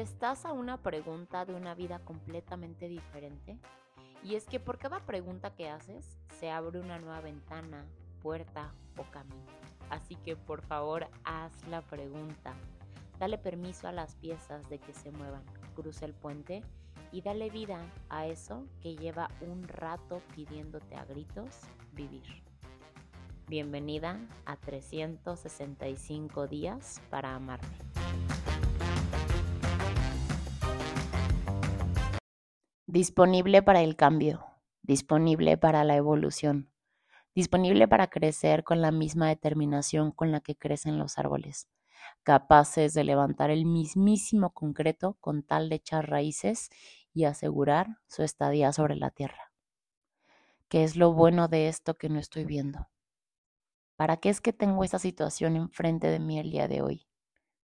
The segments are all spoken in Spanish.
estás a una pregunta de una vida completamente diferente, y es que por cada pregunta que haces se abre una nueva ventana, puerta o camino. Así que por favor haz la pregunta. Dale permiso a las piezas de que se muevan. Cruza el puente y dale vida a eso que lleva un rato pidiéndote a gritos vivir. Bienvenida a 365 días para amarme. Disponible para el cambio, disponible para la evolución, disponible para crecer con la misma determinación con la que crecen los árboles, capaces de levantar el mismísimo concreto con tal de echar raíces y asegurar su estadía sobre la tierra. ¿Qué es lo bueno de esto que no estoy viendo? ¿Para qué es que tengo esta situación enfrente de mí el día de hoy?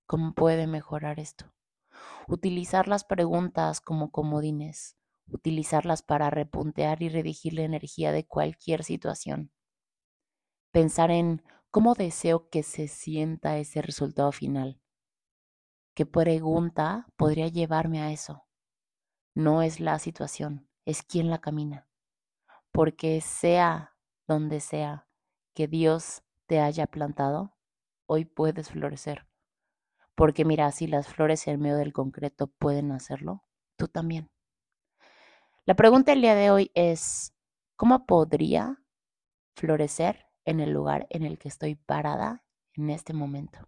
¿Cómo puede mejorar esto? Utilizar las preguntas como comodines, utilizarlas para repuntear y redigir la energía de cualquier situación. Pensar en cómo deseo que se sienta ese resultado final. ¿Qué pregunta podría llevarme a eso? No es la situación, es quien la camina. Porque sea donde sea que Dios te haya plantado, hoy puedes florecer. Porque mira, si las flores en medio del concreto pueden hacerlo, tú también. La pregunta del día de hoy es, ¿cómo podría florecer en el lugar en el que estoy parada en este momento?